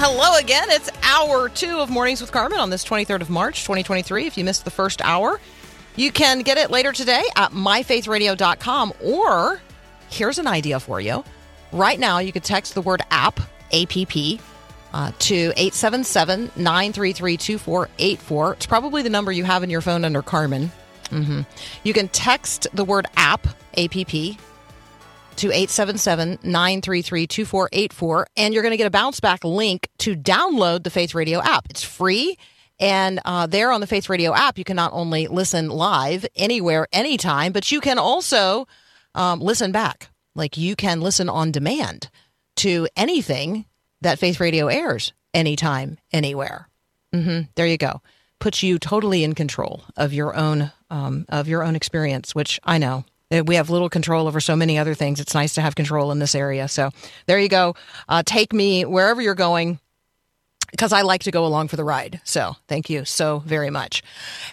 Hello again. It's hour two of Mornings with Carmen on this 23rd of March, 2023. If you missed the first hour, you can get it later today at myfaithradio.com. Or here's an idea for you. Right now, you could text the word app, APP, uh, to 877 933 2484. It's probably the number you have in your phone under Carmen. hmm You can text the word app, APP, to 877 933 2484, and you're going to get a bounce back link to download the Faith Radio app. It's free. And uh, there on the Faith Radio app, you can not only listen live anywhere, anytime, but you can also um, listen back. Like you can listen on demand to anything that Faith Radio airs anytime, anywhere. hmm There you go. Puts you totally in control of your own um, of your own experience, which I know we have little control over so many other things. It's nice to have control in this area. So there you go. Uh, take me wherever you're going because I like to go along for the ride. So thank you so very much.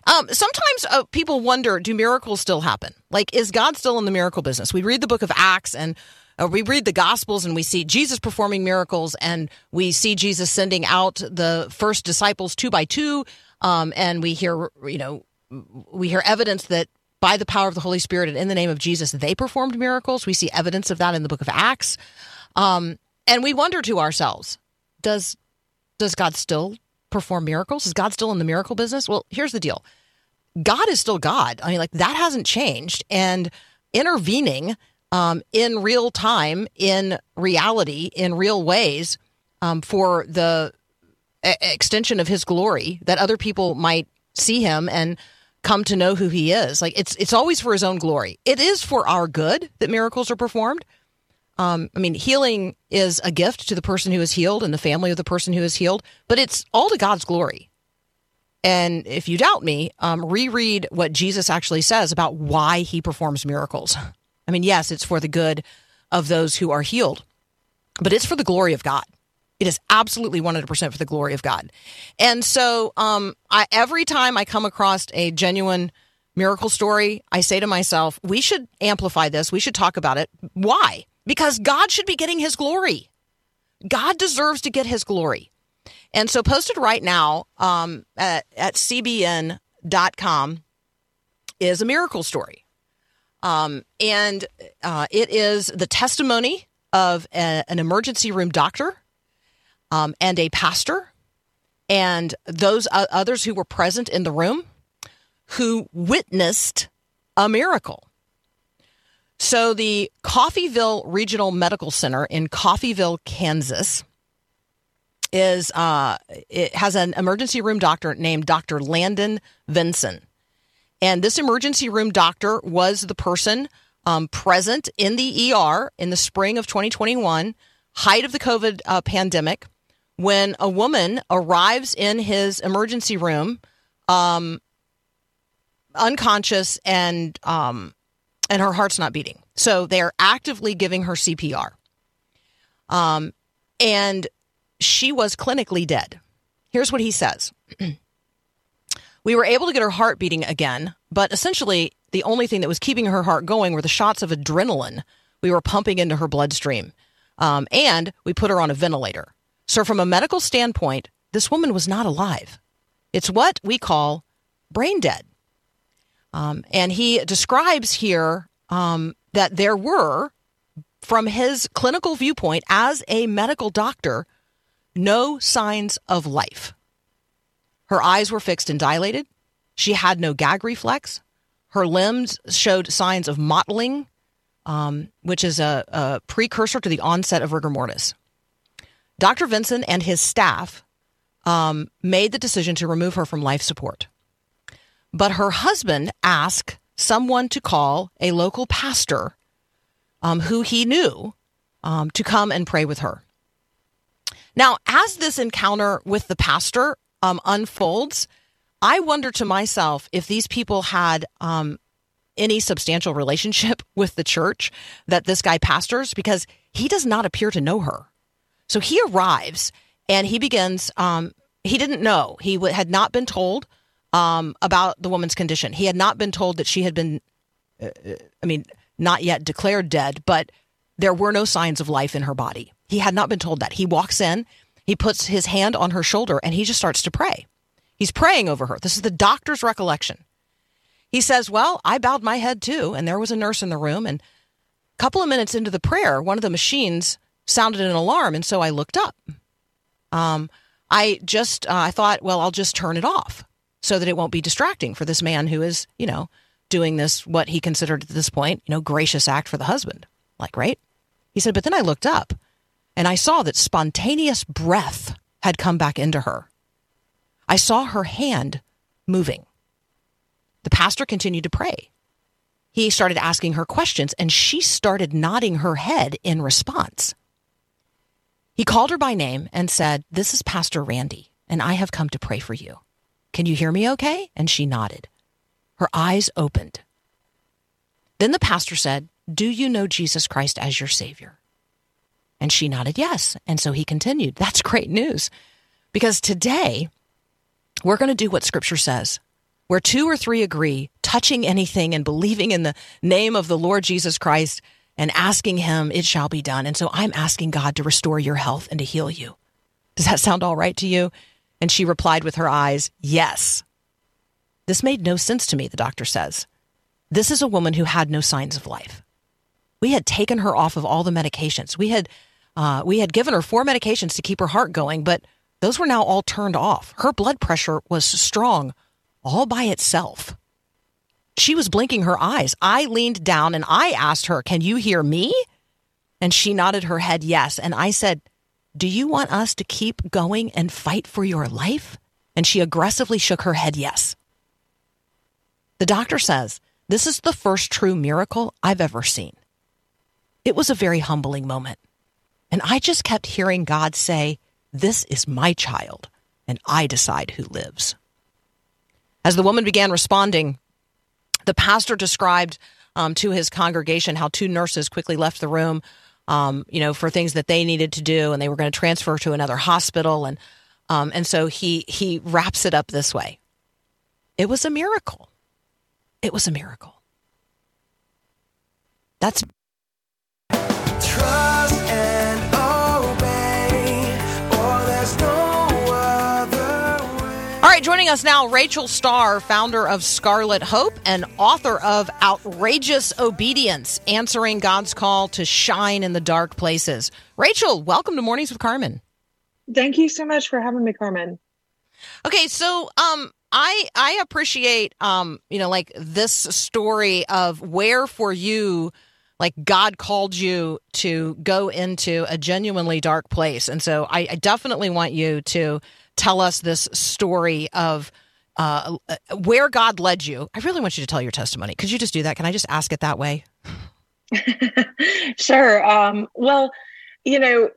Um, sometimes uh, people wonder do miracles still happen? Like, is God still in the miracle business? We read the book of Acts and uh, we read the Gospels and we see Jesus performing miracles and we see Jesus sending out the first disciples two by two. Um, and we hear, you know, we hear evidence that by the power of the Holy Spirit and in the name of Jesus, they performed miracles. We see evidence of that in the book of Acts. Um, and we wonder to ourselves, does does God still perform miracles? Is God still in the miracle business? Well, here's the deal. God is still God. I mean, like that hasn't changed. And intervening um, in real time, in reality, in real ways, um, for the extension of His glory, that other people might see Him and come to know who He is. Like it's it's always for His own glory. It is for our good that miracles are performed. Um, I mean, healing is a gift to the person who is healed and the family of the person who is healed, but it's all to God's glory. And if you doubt me, um, reread what Jesus actually says about why he performs miracles. I mean, yes, it's for the good of those who are healed, but it's for the glory of God. It is absolutely 100% for the glory of God. And so um, I, every time I come across a genuine miracle story, I say to myself, we should amplify this. We should talk about it. Why? Because God should be getting his glory. God deserves to get his glory. And so, posted right now um, at, at cbn.com is a miracle story. Um, and uh, it is the testimony of a, an emergency room doctor um, and a pastor and those uh, others who were present in the room who witnessed a miracle. So, the Coffeyville Regional Medical Center in Coffeyville, Kansas, is uh, it has an emergency room doctor named Dr. Landon Vinson, and this emergency room doctor was the person um, present in the ER in the spring of 2021, height of the COVID uh, pandemic, when a woman arrives in his emergency room, um, unconscious and um, and her heart's not beating. So they're actively giving her CPR. Um, and she was clinically dead. Here's what he says We were able to get her heart beating again, but essentially the only thing that was keeping her heart going were the shots of adrenaline we were pumping into her bloodstream. Um, and we put her on a ventilator. So, from a medical standpoint, this woman was not alive. It's what we call brain dead. Um, and he describes here um, that there were, from his clinical viewpoint as a medical doctor, no signs of life. Her eyes were fixed and dilated. She had no gag reflex. Her limbs showed signs of mottling, um, which is a, a precursor to the onset of rigor mortis. Dr. Vinson and his staff um, made the decision to remove her from life support. But her husband asked someone to call a local pastor um, who he knew um, to come and pray with her. Now, as this encounter with the pastor um, unfolds, I wonder to myself if these people had um, any substantial relationship with the church that this guy pastors because he does not appear to know her. So he arrives and he begins, um, he didn't know. He w- had not been told um, about the woman's condition. He had not been told that she had been, uh, I mean, not yet declared dead, but there were no signs of life in her body. He had not been told that. He walks in, he puts his hand on her shoulder, and he just starts to pray. He's praying over her. This is the doctor's recollection. He says, Well, I bowed my head too, and there was a nurse in the room. And a couple of minutes into the prayer, one of the machines sounded an alarm, and so I looked up. Um, I just, uh, I thought, well, I'll just turn it off so that it won't be distracting for this man who is, you know, doing this, what he considered at this point, you know, gracious act for the husband. Like, right? He said, but then I looked up and I saw that spontaneous breath had come back into her. I saw her hand moving. The pastor continued to pray. He started asking her questions and she started nodding her head in response. He called her by name and said, This is Pastor Randy, and I have come to pray for you. Can you hear me okay? And she nodded. Her eyes opened. Then the pastor said, Do you know Jesus Christ as your Savior? And she nodded yes. And so he continued, That's great news. Because today, we're going to do what Scripture says. Where two or three agree, touching anything and believing in the name of the Lord Jesus Christ and asking Him, it shall be done. And so I'm asking God to restore your health and to heal you. Does that sound all right to you? And she replied with her eyes, Yes. This made no sense to me, the doctor says. This is a woman who had no signs of life. We had taken her off of all the medications. We had uh, we had given her four medications to keep her heart going, but those were now all turned off. Her blood pressure was strong all by itself. She was blinking her eyes. I leaned down and I asked her, Can you hear me? And she nodded her head yes. And I said, Do you want us to keep going and fight for your life? And she aggressively shook her head yes. The doctor says, This is the first true miracle I've ever seen. It was a very humbling moment. And I just kept hearing God say, This is my child, and I decide who lives. As the woman began responding, the pastor described um, to his congregation how two nurses quickly left the room, um, you know, for things that they needed to do, and they were going to transfer to another hospital, and um, and so he he wraps it up this way. It was a miracle. It was a miracle. That's joining us now, Rachel Starr, founder of Scarlet Hope and author of Outrageous Obedience Answering God's Call to Shine in the Dark Places. Rachel, welcome to Mornings with Carmen. Thank you so much for having me, Carmen. Okay, so um I I appreciate um you know like this story of where for you like God called you to go into a genuinely dark place. And so I, I definitely want you to tell us this story of uh, where God led you. I really want you to tell your testimony. Could you just do that? Can I just ask it that way? sure. Um, well, you know,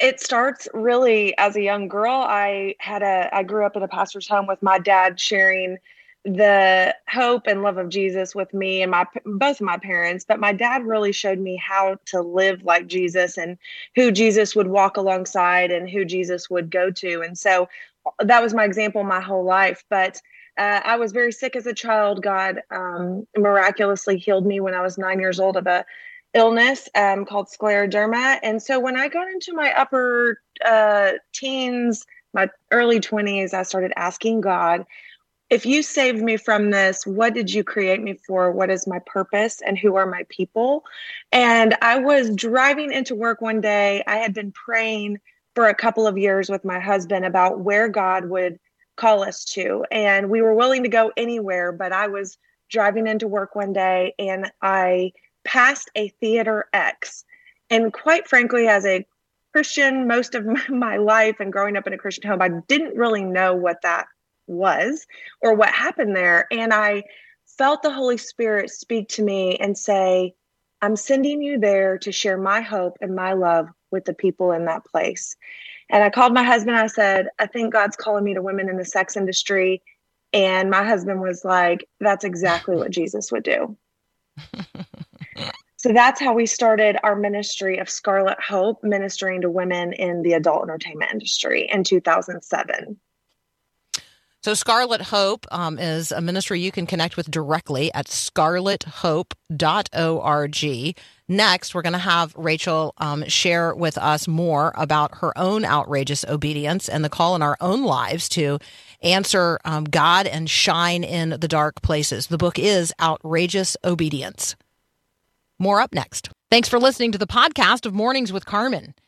it starts really as a young girl. I had a I grew up in a pastor's home with my dad sharing the hope and love of Jesus with me and my both of my parents, but my dad really showed me how to live like Jesus and who Jesus would walk alongside and who Jesus would go to. And so that was my example my whole life. But uh, I was very sick as a child. God um, miraculously healed me when I was nine years old of a illness um, called scleroderma. And so when I got into my upper uh, teens, my early 20s, I started asking God, if you saved me from this, what did you create me for? What is my purpose and who are my people? And I was driving into work one day. I had been praying for a couple of years with my husband about where God would call us to. And we were willing to go anywhere, but I was driving into work one day and I passed a theater X. And quite frankly, as a Christian most of my life and growing up in a Christian home. I didn't really know what that was or what happened there. And I felt the Holy Spirit speak to me and say, I'm sending you there to share my hope and my love with the people in that place. And I called my husband. I said, I think God's calling me to women in the sex industry. And my husband was like, That's exactly what Jesus would do. so that's how we started our ministry of Scarlet Hope, ministering to women in the adult entertainment industry in 2007. So, Scarlet Hope um, is a ministry you can connect with directly at scarlethope.org. Next, we're going to have Rachel um, share with us more about her own outrageous obedience and the call in our own lives to answer um, God and shine in the dark places. The book is Outrageous Obedience. More up next. Thanks for listening to the podcast of Mornings with Carmen.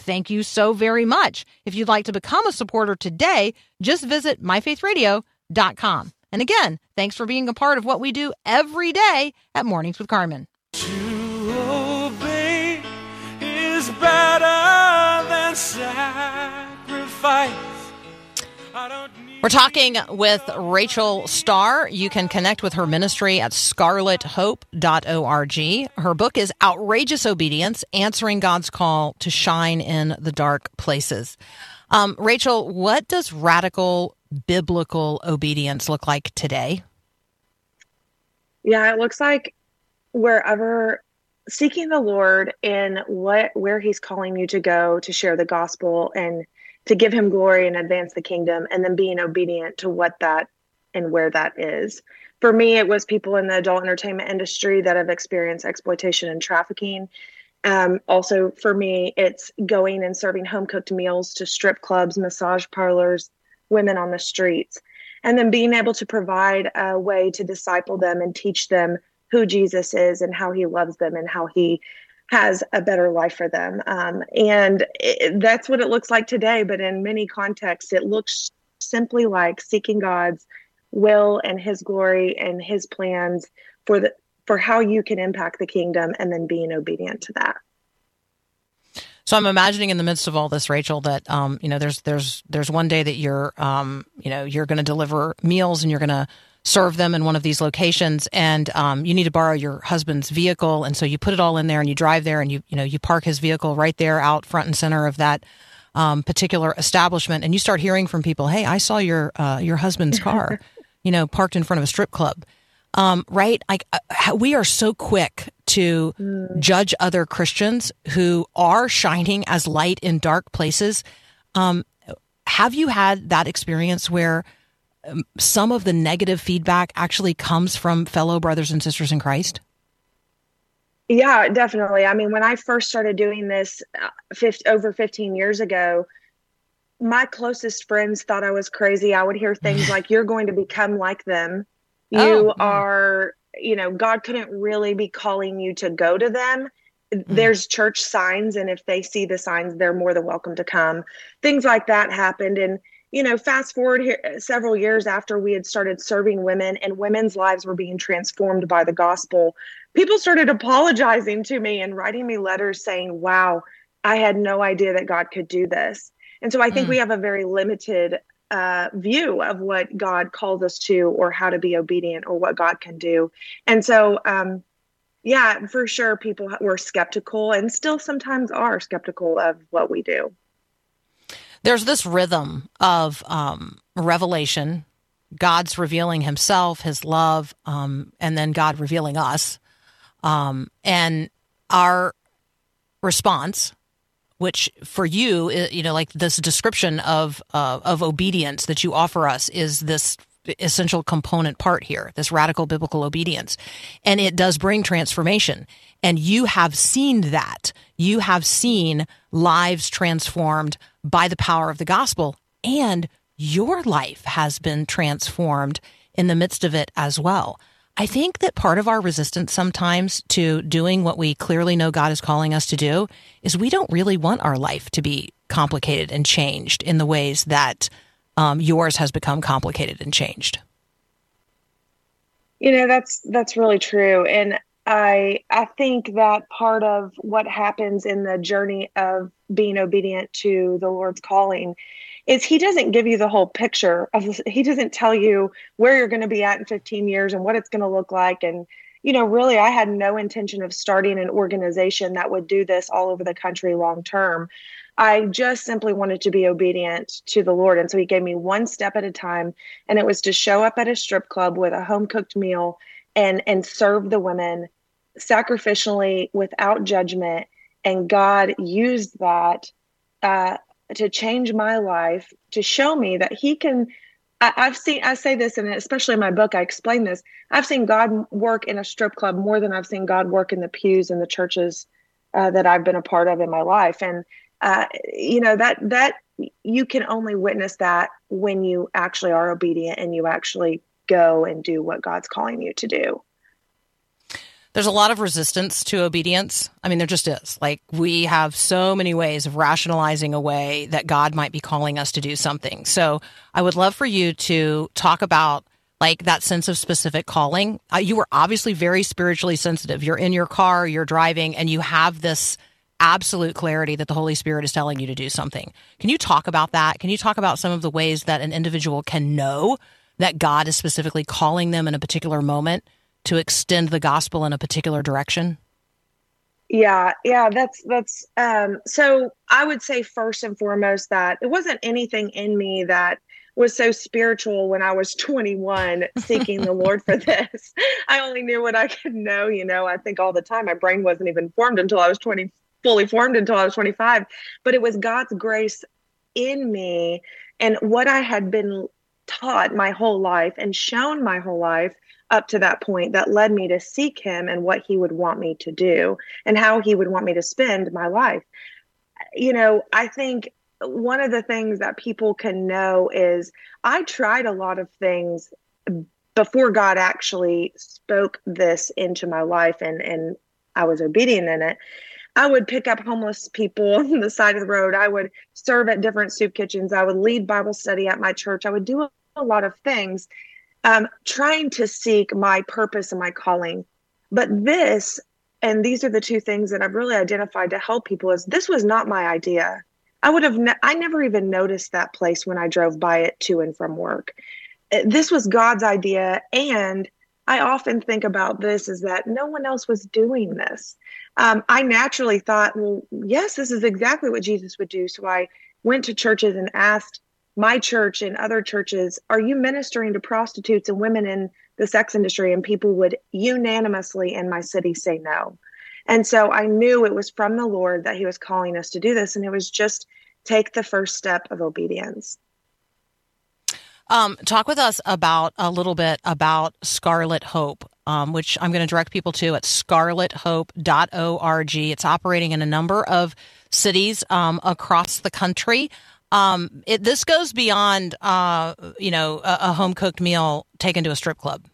Thank you so very much. If you'd like to become a supporter today, just visit myfaithradio.com. And again, thanks for being a part of what we do every day at Mornings with Carmen. To obey is better than sacrifice. We're talking with Rachel Starr. You can connect with her ministry at scarlethope.org. Her book is Outrageous Obedience Answering God's Call to Shine in the Dark Places. Um, Rachel, what does radical biblical obedience look like today? Yeah, it looks like wherever seeking the Lord in what where he's calling you to go to share the gospel and to give him glory and advance the kingdom and then being obedient to what that and where that is. For me, it was people in the adult entertainment industry that have experienced exploitation and trafficking. Um, also, for me, it's going and serving home cooked meals to strip clubs, massage parlors, women on the streets, and then being able to provide a way to disciple them and teach them who Jesus is and how he loves them and how he has a better life for them. Um, and it, that's what it looks like today. But in many contexts, it looks simply like seeking God's will and his glory and his plans for the for how you can impact the kingdom and then being obedient to that. So I'm imagining in the midst of all this, Rachel, that um, you know, there's there's there's one day that you're um, you know, you're going to deliver meals and you're going to serve them in one of these locations, and um, you need to borrow your husband's vehicle, and so you put it all in there and you drive there and you you know you park his vehicle right there out front and center of that um, particular establishment, and you start hearing from people, "Hey, I saw your uh, your husband's car, you know, parked in front of a strip club." Um, right? Like uh, we are so quick to judge other Christians who are shining as light in dark places. Um, have you had that experience where some of the negative feedback actually comes from fellow brothers and sisters in Christ? Yeah, definitely. I mean, when I first started doing this uh, 50, over 15 years ago, my closest friends thought I was crazy. I would hear things like, You're going to become like them. You Oh, are, you know, God couldn't really be calling you to go to them. There's church signs, and if they see the signs, they're more than welcome to come. Things like that happened. And, you know, fast forward here several years after we had started serving women and women's lives were being transformed by the gospel, people started apologizing to me and writing me letters saying, Wow, I had no idea that God could do this. And so I think Mm. we have a very limited uh, view of what God calls us to or how to be obedient or what God can do. And so, um, yeah, for sure, people were skeptical and still sometimes are skeptical of what we do. There's this rhythm of um, revelation, God's revealing Himself, His love, um, and then God revealing us, um, and our response which for you, you know, like this description of uh, of obedience that you offer us is this essential component part here, this radical biblical obedience, and it does bring transformation. And you have seen that. You have seen lives transformed by the power of the gospel, and your life has been transformed in the midst of it as well. I think that part of our resistance sometimes to doing what we clearly know God is calling us to do is we don't really want our life to be complicated and changed in the ways that um, yours has become complicated and changed. You know, that's that's really true. And I I think that part of what happens in the journey of being obedient to the Lord's calling is he doesn't give you the whole picture of he doesn't tell you where you're going to be at in 15 years and what it's going to look like and you know really I had no intention of starting an organization that would do this all over the country long term. I just simply wanted to be obedient to the Lord. And so he gave me one step at a time. And it was to show up at a strip club with a home cooked meal and and serve the women sacrificially without judgment. And god used that uh, to change my life to show me that he can I, have seen i say this and especially in my book i explain this. I've seen god work in a strip club more than i've seen god work in the pews in the churches uh, that i've been a part of in my life. And uh, you know that that you can only witness that when you actually are obedient and you actually go and do what god's calling you to do there's a lot of resistance to obedience. I mean, there just is. Like, we have so many ways of rationalizing a way that God might be calling us to do something. So, I would love for you to talk about like that sense of specific calling. Uh, you were obviously very spiritually sensitive. You're in your car, you're driving, and you have this absolute clarity that the Holy Spirit is telling you to do something. Can you talk about that? Can you talk about some of the ways that an individual can know that God is specifically calling them in a particular moment? to extend the gospel in a particular direction? Yeah, yeah, that's that's um so I would say first and foremost that it wasn't anything in me that was so spiritual when I was 21 seeking the Lord for this. I only knew what I could know, you know. I think all the time my brain wasn't even formed until I was 20 fully formed until I was 25, but it was God's grace in me and what I had been taught my whole life and shown my whole life up to that point that led me to seek him and what he would want me to do and how he would want me to spend my life. You know, I think one of the things that people can know is I tried a lot of things before God actually spoke this into my life and and I was obedient in it. I would pick up homeless people on the side of the road. I would serve at different soup kitchens. I would lead Bible study at my church. I would do a, lot of things um, trying to seek my purpose and my calling. But this, and these are the two things that I've really identified to help people, is this was not my idea. I would have, ne- I never even noticed that place when I drove by it to and from work. Uh, this was God's idea. And I often think about this is that no one else was doing this. Um, I naturally thought, well, yes, this is exactly what Jesus would do. So I went to churches and asked my church and other churches, are you ministering to prostitutes and women in the sex industry? And people would unanimously in my city say no. And so I knew it was from the Lord that He was calling us to do this. And it was just take the first step of obedience. Um, talk with us about a little bit about Scarlet Hope, um, which I'm going to direct people to at scarlethope.org. It's operating in a number of cities um, across the country. Um, it, this goes beyond, uh, you know, a, a home cooked meal taken to a strip club.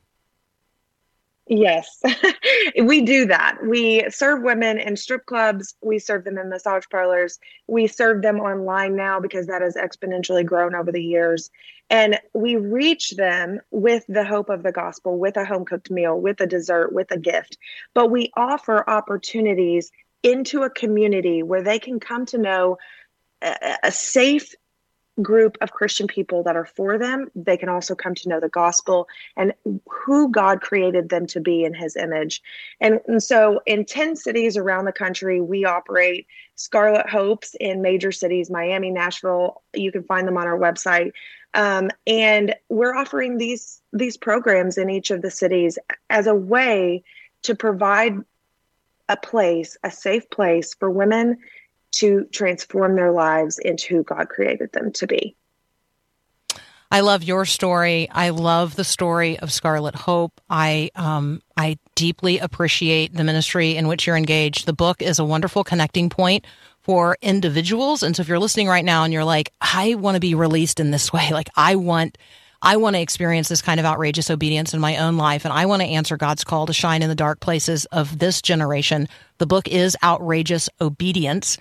Yes, we do that. We serve women in strip clubs. We serve them in massage parlors. We serve them online now because that has exponentially grown over the years. And we reach them with the hope of the gospel, with a home cooked meal, with a dessert, with a gift. But we offer opportunities into a community where they can come to know a, safe group of Christian people that are for them, they can also come to know the gospel and who God created them to be in his image. And, and so in 10 cities around the country, we operate Scarlet Hopes in major cities, Miami, Nashville. You can find them on our website. Um, and we're offering these these programs in each of the cities as a way to provide a place, a safe place for women to transform their lives into who God created them to be. I love your story. I love the story of Scarlet Hope. I um, I deeply appreciate the ministry in which you're engaged. The book is a wonderful connecting point for individuals. And so if you're listening right now and you're like, I want to be released in this way, like I want I want to experience this kind of outrageous obedience in my own life, and I want to answer God's call to shine in the dark places of this generation. The book is Outrageous Obedience,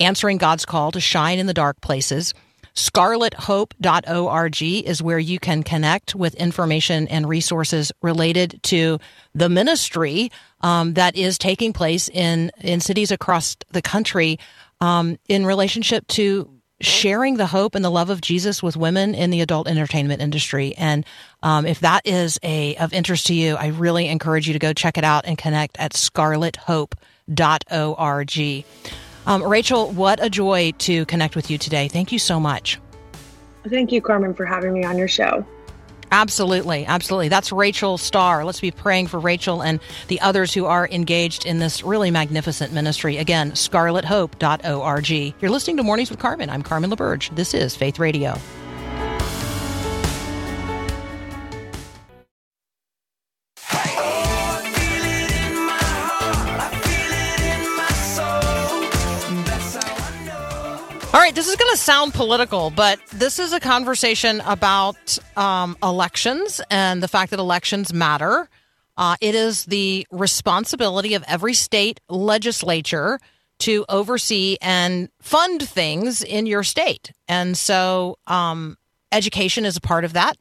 answering God's call to shine in the dark places. ScarletHope.org is where you can connect with information and resources related to the ministry um, that is taking place in, in cities across the country um, in relationship to sharing the hope and the love of Jesus with women in the adult entertainment industry. And um, if that is a of interest to you, I really encourage you to go check it out and connect at scarlethope.org. Um, Rachel, what a joy to connect with you today. Thank you so much. Thank you, Carmen, for having me on your show. Absolutely. Absolutely. That's Rachel Starr. Let's be praying for Rachel and the others who are engaged in this really magnificent ministry. Again, scarlethope.org. You're listening to Mornings with Carmen. I'm Carmen LaBerge. This is Faith Radio. All right, this is going to sound political, but this is a conversation about um, elections and the fact that elections matter. Uh, it is the responsibility of every state legislature to oversee and fund things in your state. And so um, education is a part of that.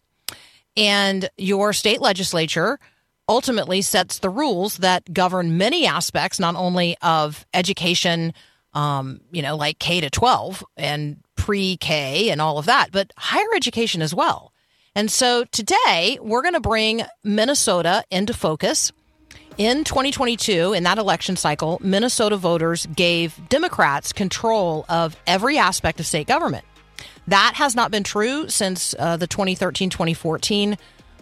And your state legislature ultimately sets the rules that govern many aspects, not only of education um, you know, like K to 12 and pre K and all of that, but higher education as well. And so today we're going to bring Minnesota into focus. In 2022, in that election cycle, Minnesota voters gave Democrats control of every aspect of state government. That has not been true since uh, the 2013 2014,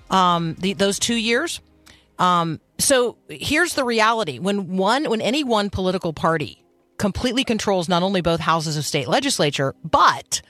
um, those two years. Um, so here's the reality when one, when any one political party completely controls not only both houses of state legislature, but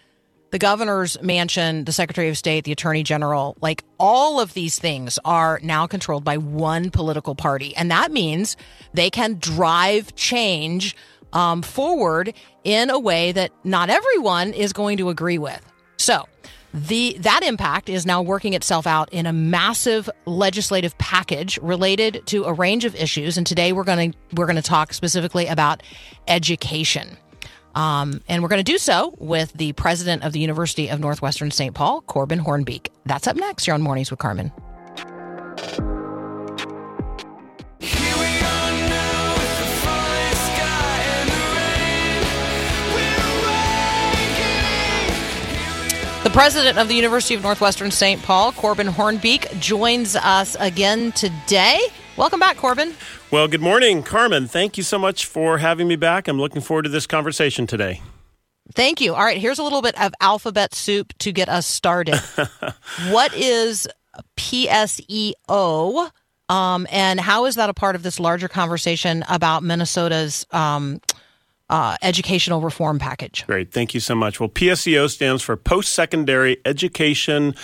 the governor's mansion, the secretary of state, the attorney general, like all of these things are now controlled by one political party. And that means they can drive change um, forward in a way that not everyone is going to agree with. So, the that impact is now working itself out in a massive legislative package related to a range of issues. And today we're going to we're going to talk specifically about education. Um, and we're going to do so with the president of the university of northwestern st paul corbin hoornbeek that's up next. Here on mornings with carmen president of the University of Northwestern St. Paul, Corbin Hoornbeek, joins us again today. Welcome back, Corbin. Well, good morning, Carmen. Thank you so much for having me back. I'm looking forward to this conversation today. Thank you. All right, here's a little bit of alphabet soup to get us started. what is PSEO? Um, and how is that a part of this larger conversation about Minnesota's um, uh, educational reform package? Great. Thank you so much. Well, PSEO stands for Post Secondary Education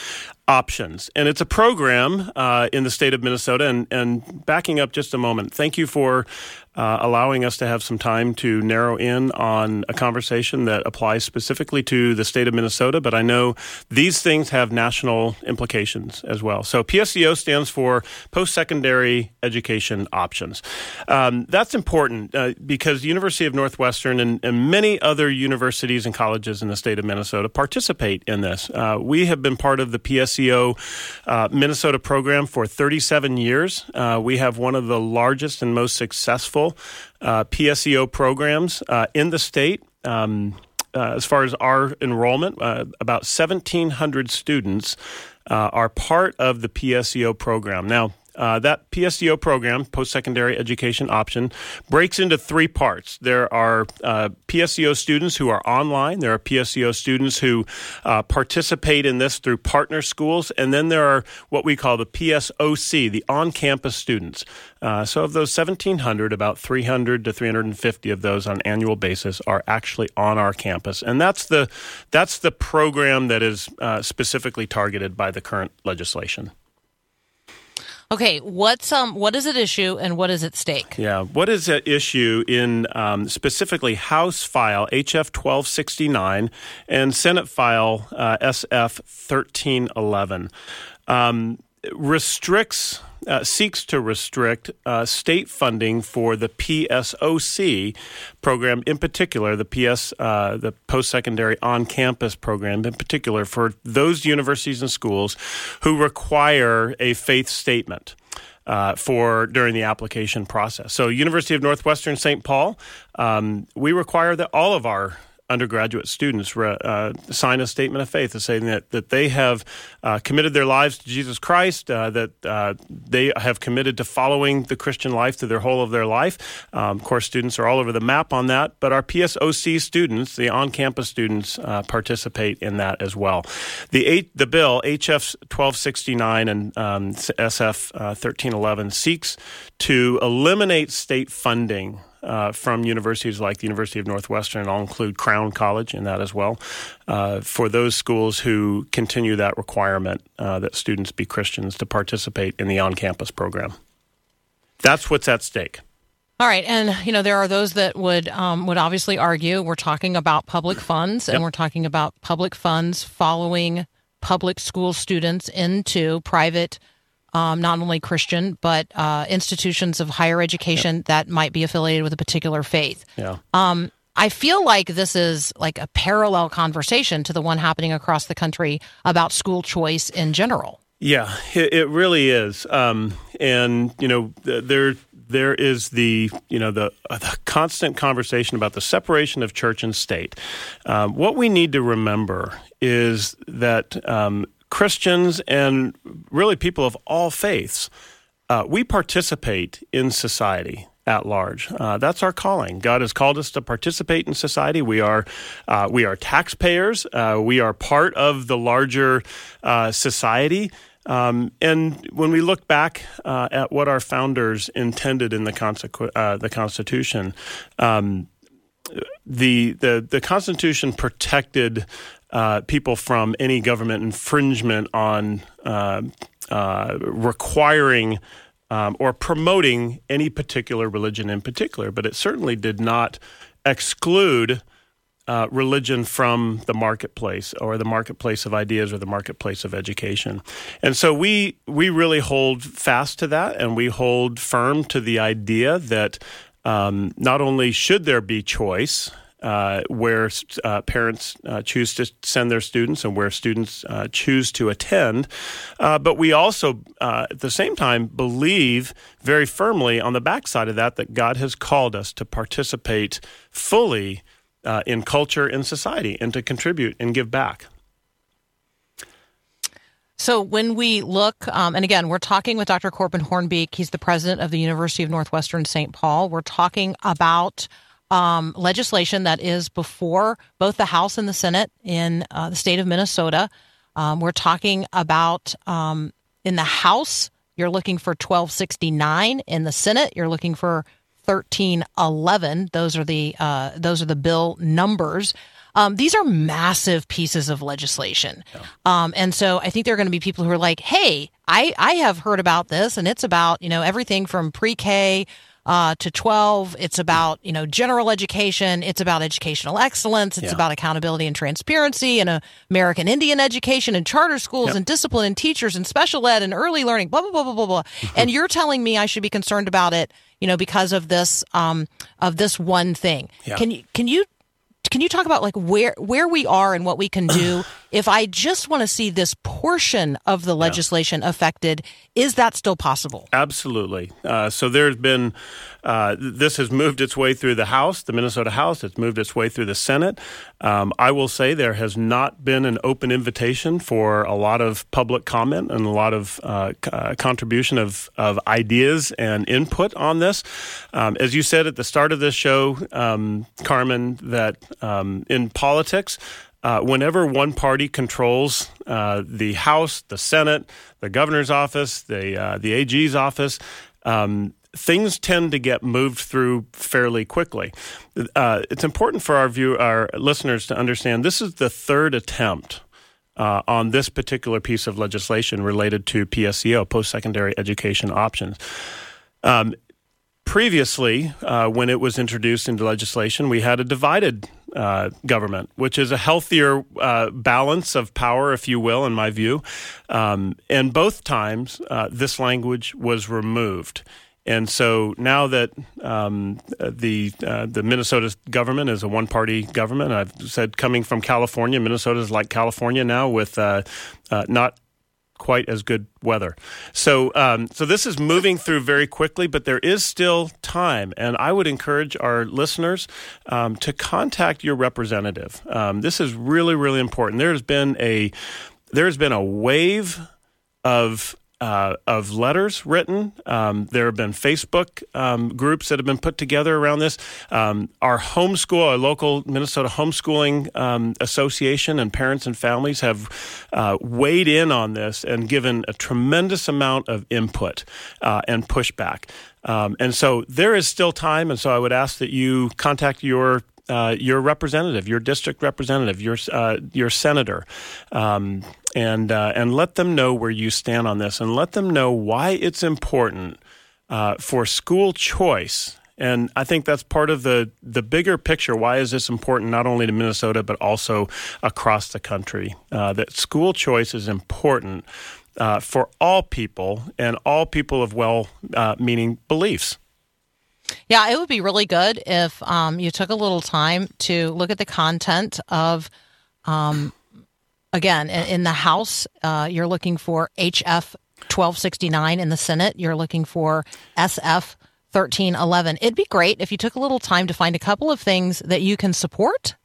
Options, and it's a program uh, in the state of Minnesota. And, and backing up just a moment, thank you for uh, allowing us to have some time to narrow in on a conversation that applies specifically to the state of Minnesota. But I know these things have national implications as well. So PSEO stands for Post Secondary Education Options. Um, that's important uh, because the University of Northwestern and, and, many other universities and colleges in the state of Minnesota participate in this. Uh, we have been part of the PSEO uh, Minnesota program for 37 years. Uh, we have one of the largest and most successful uh, PSEO programs uh, in the state. Um, uh, as far as our enrollment, about 1,700 students are part of the PSEO program. Now, uh, that PSEO program, post secondary education option, breaks into three parts. There are uh, PSEO students who are online, there are PSEO students who uh, participate in this through partner schools, and then there are what we call the PSOC, the on campus students. Uh, so, of those 1,700, about 300 to 350 of those on an annual basis are actually on our campus, and that's the that's the program that is uh, specifically targeted by the current legislation. Okay, what's um what is at issue and what is at stake? Yeah. What is at issue in um, specifically House File HF 1269 and Senate File uh, SF 1311? Um, restricts uh, seeks to restrict uh, state funding for the PSOC program, in particular the PS, uh, the post-secondary on-campus program, in particular for those universities and schools who require a faith statement. Uh, for during the application process. So, University of Northwestern St. Paul, um, we require that all of our undergraduate students uh, sign a statement of faith saying that, that they have uh, committed their lives to Jesus Christ, uh, that uh, they have committed to following the Christian life through their whole of their life. Um, of course, students are all over the map on that, but our PSOC students, the on campus students, uh, participate in that as well. The, eight, the bill, HF 1269 and um, SF 1311, uh, seeks to eliminate state funding uh, from universities like the University of Northwestern. I'll include Crown College in that as well. Uh, for those schools who continue that requirement uh, that students be Christians to participate in the on campus program. That's what's at stake. All right, and you know there are those that would um, would obviously argue we're talking about public funds, and Yep. we're talking about public funds following public school students into private, um, not only Christian but uh, institutions of higher education that might be affiliated with a particular faith. Yeah. Um, I feel like this is like a parallel conversation to the one happening across the country about school choice in general. Yeah, it, it really is. Um, and you know, there there is the you know the, uh, the constant conversation about the separation of church and state. Um, what we need to remember is that um, Christians and really people of all faiths, uh, we participate in society at large. Uh, that's our calling. God has called us to participate in society. We are uh, we are taxpayers. Uh, we are part of the larger uh, society. Um, and when we look back uh, at what our founders intended in the, consequ- uh, the Constitution, um, the, the the Constitution protected uh, people from any government infringement on uh, uh, requiring um, or promoting any particular religion in particular, but it certainly did not exclude uh, religion from the marketplace or the marketplace of ideas or the marketplace of education. And so we we really hold fast to that, and we hold firm to the idea that um, not only should there be choice. Uh, where uh, parents uh, choose to send their students and where students uh, choose to attend. Uh, but we also, uh, at the same time, believe very firmly on the backside of that that God has called us to participate fully in culture and society and to contribute and give back. So when we look, um, and again, we're talking with Dr. Corbin Hoornbeek. He's the president of the University of Northwestern St. Paul. We're talking about um, legislation that is before both the House and the Senate in uh, the state of Minnesota. Um, we're talking about um, in the House, you're looking for 1269. In the Senate, you're looking for 1311. Those are the uh, those are the bill numbers. Um, these are massive pieces of legislation, um, and so I think there are going to be people who are like, "Hey, I I have heard about this, and it's about you know everything from pre-K." Uh, to 12 it's about you know general education it's about educational excellence it's Yeah. about accountability and transparency and uh, american indian education and charter schools Yep. and discipline and teachers and special ed and early learning blah blah blah blah blah blah and you're telling me i should be concerned about it you know because of this um of this one thing Yeah. can you can you can you talk about like where where we are and what we can do if I just want to see this portion of the legislation affected? Is that still possible? Absolutely. Uh, so there's been, uh, this has moved its way through the House, the Minnesota House. It's moved its way through the Senate. Um, I will say there has not been an open invitation for a lot of public comment and a lot of uh, c- uh, contribution of, of ideas and input on this. Um, as you said at the start of this show, um, Carmen, that um, in politics, uh, whenever one party controls uh, the House, the Senate, the governor's office, the uh, the AG's office, um, things tend to get moved through fairly quickly. Uh, it's important for our view, our listeners, to understand this is the third attempt uh, on this particular piece of legislation related to PSEO, post secondary education options. Um, previously, uh, when it was introduced into legislation, we had a divided uh, government, which is a healthier uh, balance of power, if you will, in my view. Um, and both times, uh, this language was removed. And so now that um, the uh, the Minnesota government is a one party government, I've said coming from California, Minnesota is like California now with uh, uh, not quite as good weather. So, um, so this is moving through very quickly, but there is still time, and I would encourage our listeners um, to contact your representative. Um, this is really, really important. There has been a there has been a wave of uh, of letters written. Um, there have been Facebook um, groups that have been put together around this. Um, our homeschool, our local Minnesota Homeschooling um, Association, and parents and families have uh, weighed in on this and given a tremendous amount of input uh, and pushback. Um, and so there is still time, and so I would ask that you contact your uh, your representative, your district representative, your uh, your senator, um, and uh, and let them know where you stand on this, and let them know why it's important uh, for school choice. And I think that's part of the the bigger picture. Why is this important not only to Minnesota but also across the country? Uh, that school choice is important uh, for all people and all people of well-meaning beliefs. Yeah, it would be really good if um, you took a little time to look at the content of, um, again, in, the House, uh, you're looking for HF 1269. In the Senate, you're looking for SF 1311. It'd be great if you took a little time to find a couple of things that you can support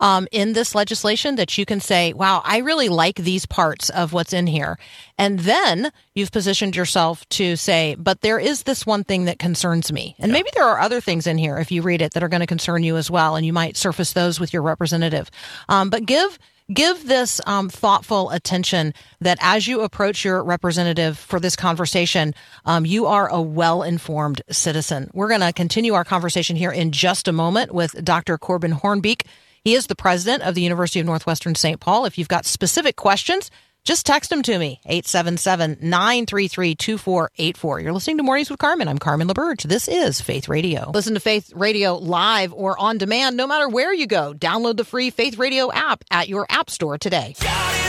um, in this legislation that you can say, wow, I really like these parts of what's in here. And then you've positioned yourself to say, but there is this one thing that concerns me. And maybe there are other things in here, if you read it, that are going to concern you as well. And you might surface those with your representative. Um, but give give this um, thoughtful attention that as you approach your representative for this conversation, um, you are a well informed citizen. We're going to continue our conversation here in just a moment with Dr. Corbin Hoornbeek. He is the president of the University of Northwestern St. Paul. If you've got specific questions, just text them to me, 877 933 2484. You're listening to Mornings with Carmen. I'm Carmen LaBerge. This is Faith Radio. Listen to Faith Radio live or on demand no matter where you go. Download the free Faith Radio app at your app store today. God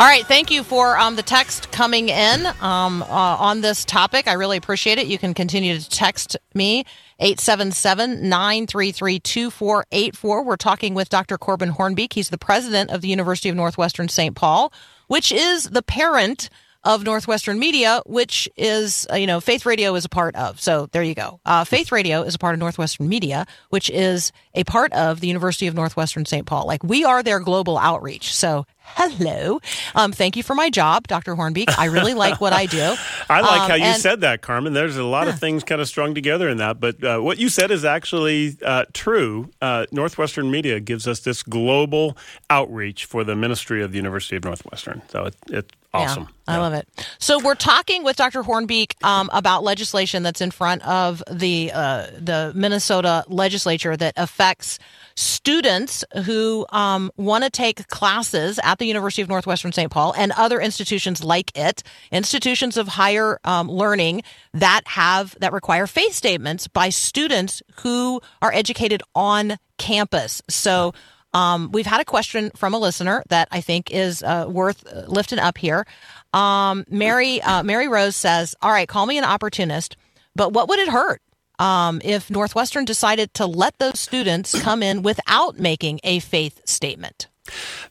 All right. Thank you for um, the text coming in um, uh, on this topic. I really appreciate it. You can continue to text me, 877 933 2484. We're talking with Dr. Corbin Hoornbeek. He's the president of the University of Northwestern St. Paul, which is the parent of Northwestern Media, which is, uh, you know, Faith Radio is a part of. So there you go. Uh, Faith Radio is a part of Northwestern Media, which is a part of the University of Northwestern St. Paul. Like we are their global outreach. So hello. Um, thank you for my job, Dr. Hoornbeek. I really like what I do. I like Um, how you and- said that, Carmen. There's a lot of things kind of strung together in that, but uh, what you said is actually uh, true. Uh, Northwestern Media gives us this global outreach for the ministry of the University of Northwestern. So it, it's awesome. Yeah, I love it. So we're talking with Dr. Hoornbeek um, about legislation that's in front of the uh, the Minnesota legislature that affects students who um, want to take classes at the University of Northwestern St. Paul and other institutions like it, institutions of higher um, learning that have that require faith statements by students who are educated on campus. So. Um, we've had a question from a listener that I think is uh, worth uh, lifting up here. Um, Mary uh, Mary Rose says, "All right, call me an opportunist, but what would it hurt um, if Northwestern decided to let those students come in without making a faith statement?"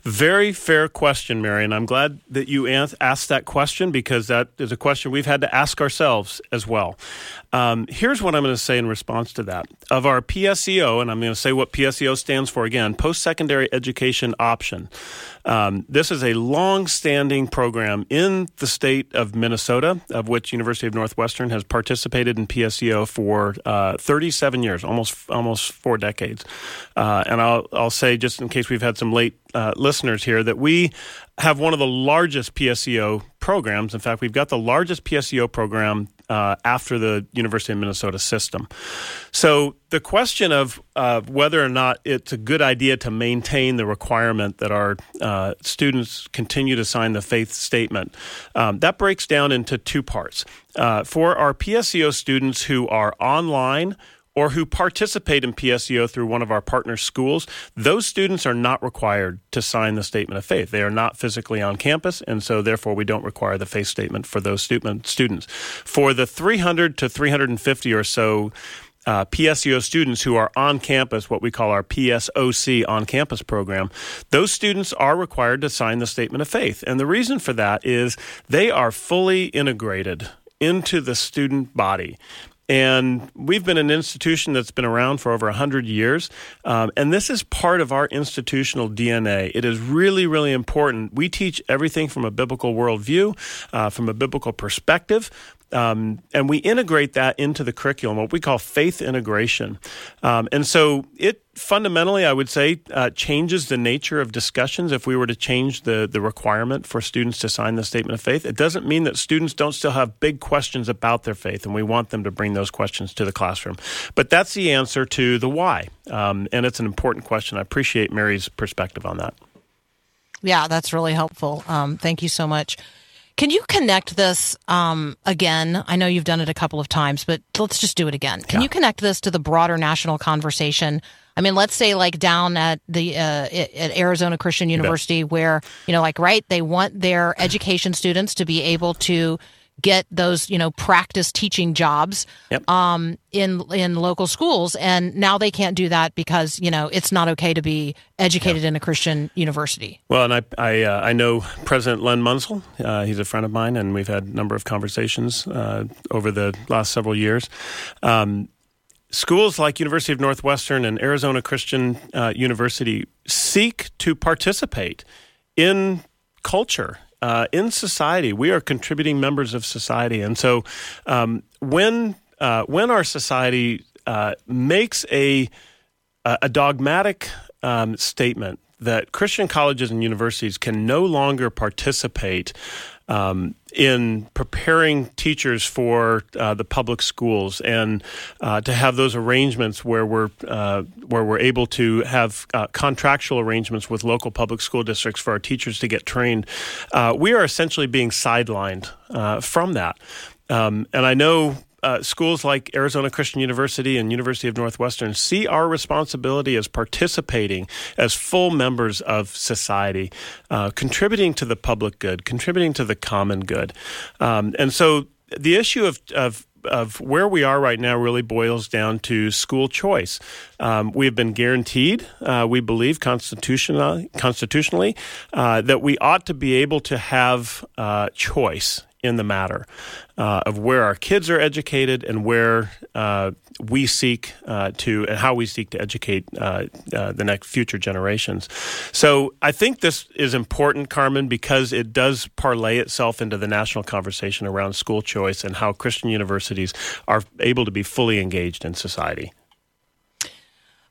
Very fair question, Mary, and I'm glad that you asked that question because that is a question we've had to ask ourselves as well. Um, here's what I'm going to say in response to that. Of our PSEO, and I'm going to say what PSEO stands for again post secondary education option. Um, this is a long standing program in the state of Minnesota, of which University of Northwestern has participated in PSEO for uh, 37 years, almost almost four decades. Uh, and I'll, I'll say, just in case we've had some late uh, listeners here, that we have one of the largest PSEO programs. In fact, we've got the largest PSEO program uh, after the University of Minnesota system. So the question of uh, whether or not it's a good idea to maintain the requirement that our uh, students continue to sign the faith statement, um, that breaks down into two parts. Uh, for our PSEO students who are online or who participate in PSEO through one of our partner schools, those students are not required to sign the statement of faith. They are not physically on campus, and so therefore we don't require the faith statement for those students. For the 300 to 350 or so uh, PSEO students who are on campus, what we call our PSOC on campus program, those students are required to sign the statement of faith. And the reason for that is they are fully integrated into the student body. And we've been an institution that's been around for over 100 years. Um, and this is part of our institutional DNA. It is really, really important. We teach everything from a biblical worldview, uh, from a biblical perspective. Um, and we integrate that into the curriculum, what we call faith integration. Um, and so it fundamentally, I would say, uh, changes the nature of discussions if we were to change the, the requirement for students to sign the statement of faith. It doesn't mean that students don't still have big questions about their faith, and we want them to bring those questions to the classroom. But that's the answer to the why. Um, and it's an important question. I appreciate Mary's perspective on that. Yeah, that's really helpful. Um, thank you so much. Can you connect this um, again? I know you've done it a couple of times, but let's just do it again. Can Yeah. you connect this to the broader national conversation? I mean, let's say like down at the uh, at at Arizona Christian University, where you know, like right, they want their education students to be able to get those you know practice teaching jobs Yep. um, in in local schools, and now they can't do that because you know it's not okay to be educated in a Christian university. Well, and I I, uh, I know President Len Munsil. Uh, he's a friend of mine, and we've had a number of conversations uh, over the last several years. Um, schools like University of Northwestern and Arizona Christian uh, University seek to participate in culture. Uh, in society, we are contributing members of society, and so um, when uh, when our society uh, makes a a dogmatic um, statement that Christian colleges and universities can no longer participate um, in preparing teachers for uh, the public schools and uh, to have those arrangements where we're uh, where we're able to have uh, contractual arrangements with local public school districts for our teachers to get trained, uh, we are essentially being sidelined uh, from that. Um, and I know uh, schools like Arizona Christian University and University of Northwestern see our responsibility as participating as full members of society, uh, contributing to the public good, contributing to the common good. Um, and so the issue of, of of where we are right now really boils down to school choice. Um, we have been guaranteed, uh, we believe constitutionally, constitutionally uh, that we ought to be able to have uh, choice in the matter uh, of where our kids are educated and where uh, we seek uh, to and how we seek to educate uh, uh, the next future generations. So I think this is important, Carmen, because it does parlay itself into the national conversation around school choice and how Christian universities are able to be fully engaged in society.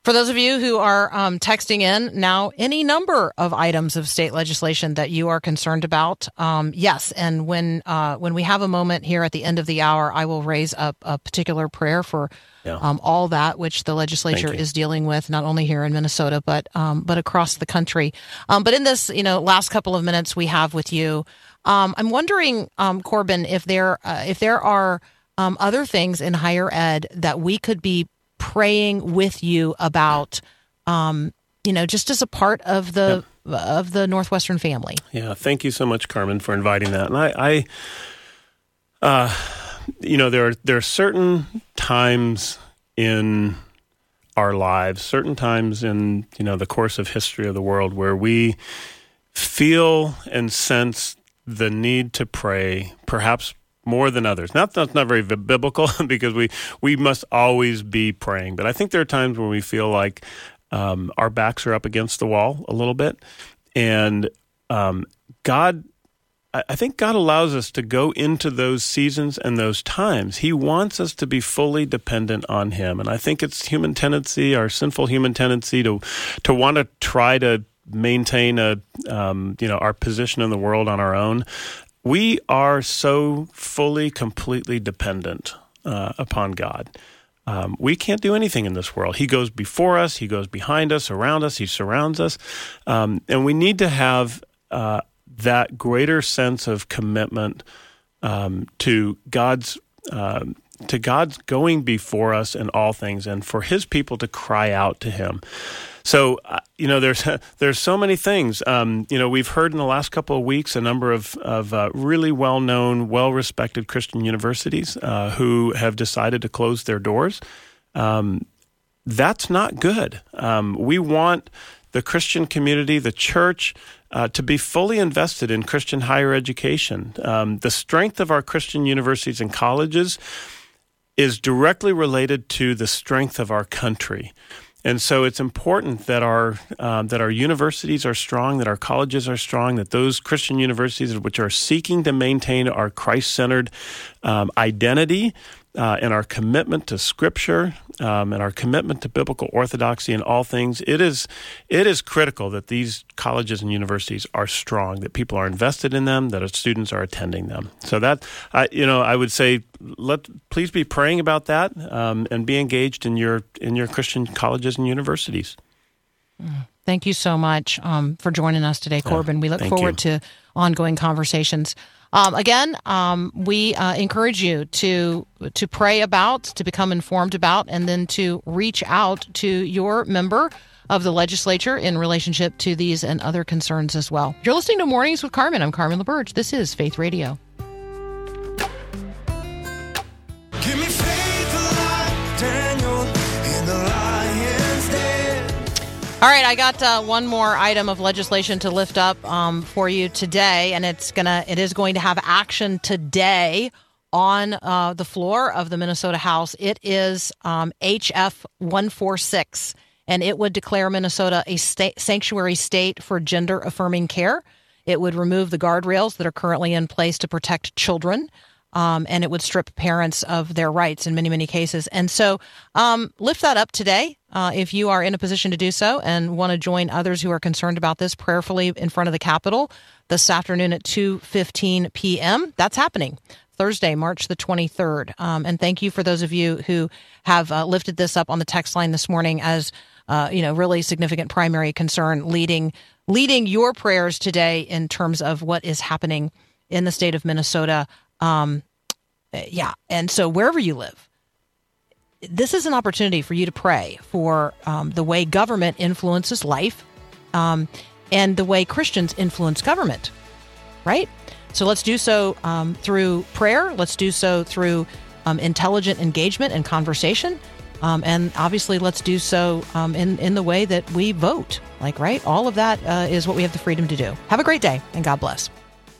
For those of you who are um, texting in now, any number of items of state legislation that you are concerned about, um, yes. And when uh, when we have a moment here at the end of the hour, I will raise up a particular prayer for Yeah. um, all that which the legislature is dealing with, not only here in Minnesota but um, but across the country. Um, but in this, you know, last couple of minutes we have with you, um, I'm wondering, um, Corbin, if there uh, if there are um, other things in higher ed that we could be praying with you about, um, you know, just as a part of the of the Northwestern family. Yeah, thank you so much, Carmen, for inviting that. And I, I uh, you know, there are there are certain times in our lives, certain times in you know the course of history of the world where we feel and sense the need to pray, perhaps more than others. Not that's not very biblical because we we must always be praying, but I think there are times when we feel like um, our backs are up against the wall a little bit, and um, God. I I think God allows us to go into those seasons and those times. He wants us to be fully dependent on Him, and I think it's human tendency, our sinful human tendency, to to want to try to maintain a um, you know our position in the world on our own we are so fully, completely dependent uh, upon God. Um, we can't do anything in this world. He goes before us, He goes behind us, around us, He surrounds us. Um, and we need to have uh, that greater sense of commitment um, to God's. Um, to God's going before us in all things, and for His people to cry out to Him. So uh, you know, there's there's so many things. Um, you know, we've heard in the last couple of weeks a number of of uh, really well known, well respected Christian universities uh, who have decided to close their doors. Um, that's not good. Um, we want the Christian community, the church, uh, to be fully invested in Christian higher education. Um, the strength of our Christian universities and colleges is directly related to the strength of our country. And so it's important that our um, that our universities are strong, that our colleges are strong, that those Christian universities which are seeking to maintain our Christ centered um, identity uh, and our commitment to Scripture um, and our commitment to biblical orthodoxy in all things, it is it is critical that these colleges and universities are strong, that people are invested in them, that our students are attending them. So that I, you know, I would say, let please be praying about that um, and be engaged in your in your Christian colleges and universities. Thank you so much um, for joining us today, Corbin. we look forward you. to ongoing conversations. Um, again, um, we uh, encourage you to to pray about, to become informed about, and then to reach out to your member of the legislature in relationship to these and other concerns as well. You're listening to Mornings with Carmen. I'm Carmen LaBerge. This is Faith Radio. All right, I got uh, one more item of legislation to lift up um, for you today, and it's gonna it is going to have action today on uh, the floor of the Minnesota House. It is um, HF one four six, and it would declare Minnesota a sanctuary state for gender affirming care. It would remove the guardrails that are currently in place to protect children um, and it would strip parents of their rights in many, many cases. And so, um, lift that up today uh, if you are in a position to do so and want to join others who are concerned about this prayerfully in front of the Capitol this afternoon at two fifteen p.m. That's happening. Thursday, March the 23rd. Um, and thank you for those of you who have uh, lifted this up on the text line this morning as, uh, you know, really significant primary concern leading leading your prayers today in terms of what is happening in the state of Minnesota. Um, yeah. And so wherever you live, this is an opportunity for you to pray for um, the way government influences life um, and the way Christians influence government, right? So let's do so um, through prayer. Let's do so through um, intelligent engagement and conversation. Um, and obviously, let's do so um, in, in the way that we vote. Like, right? All of that uh, is what we have the freedom to do. Have a great day and God bless.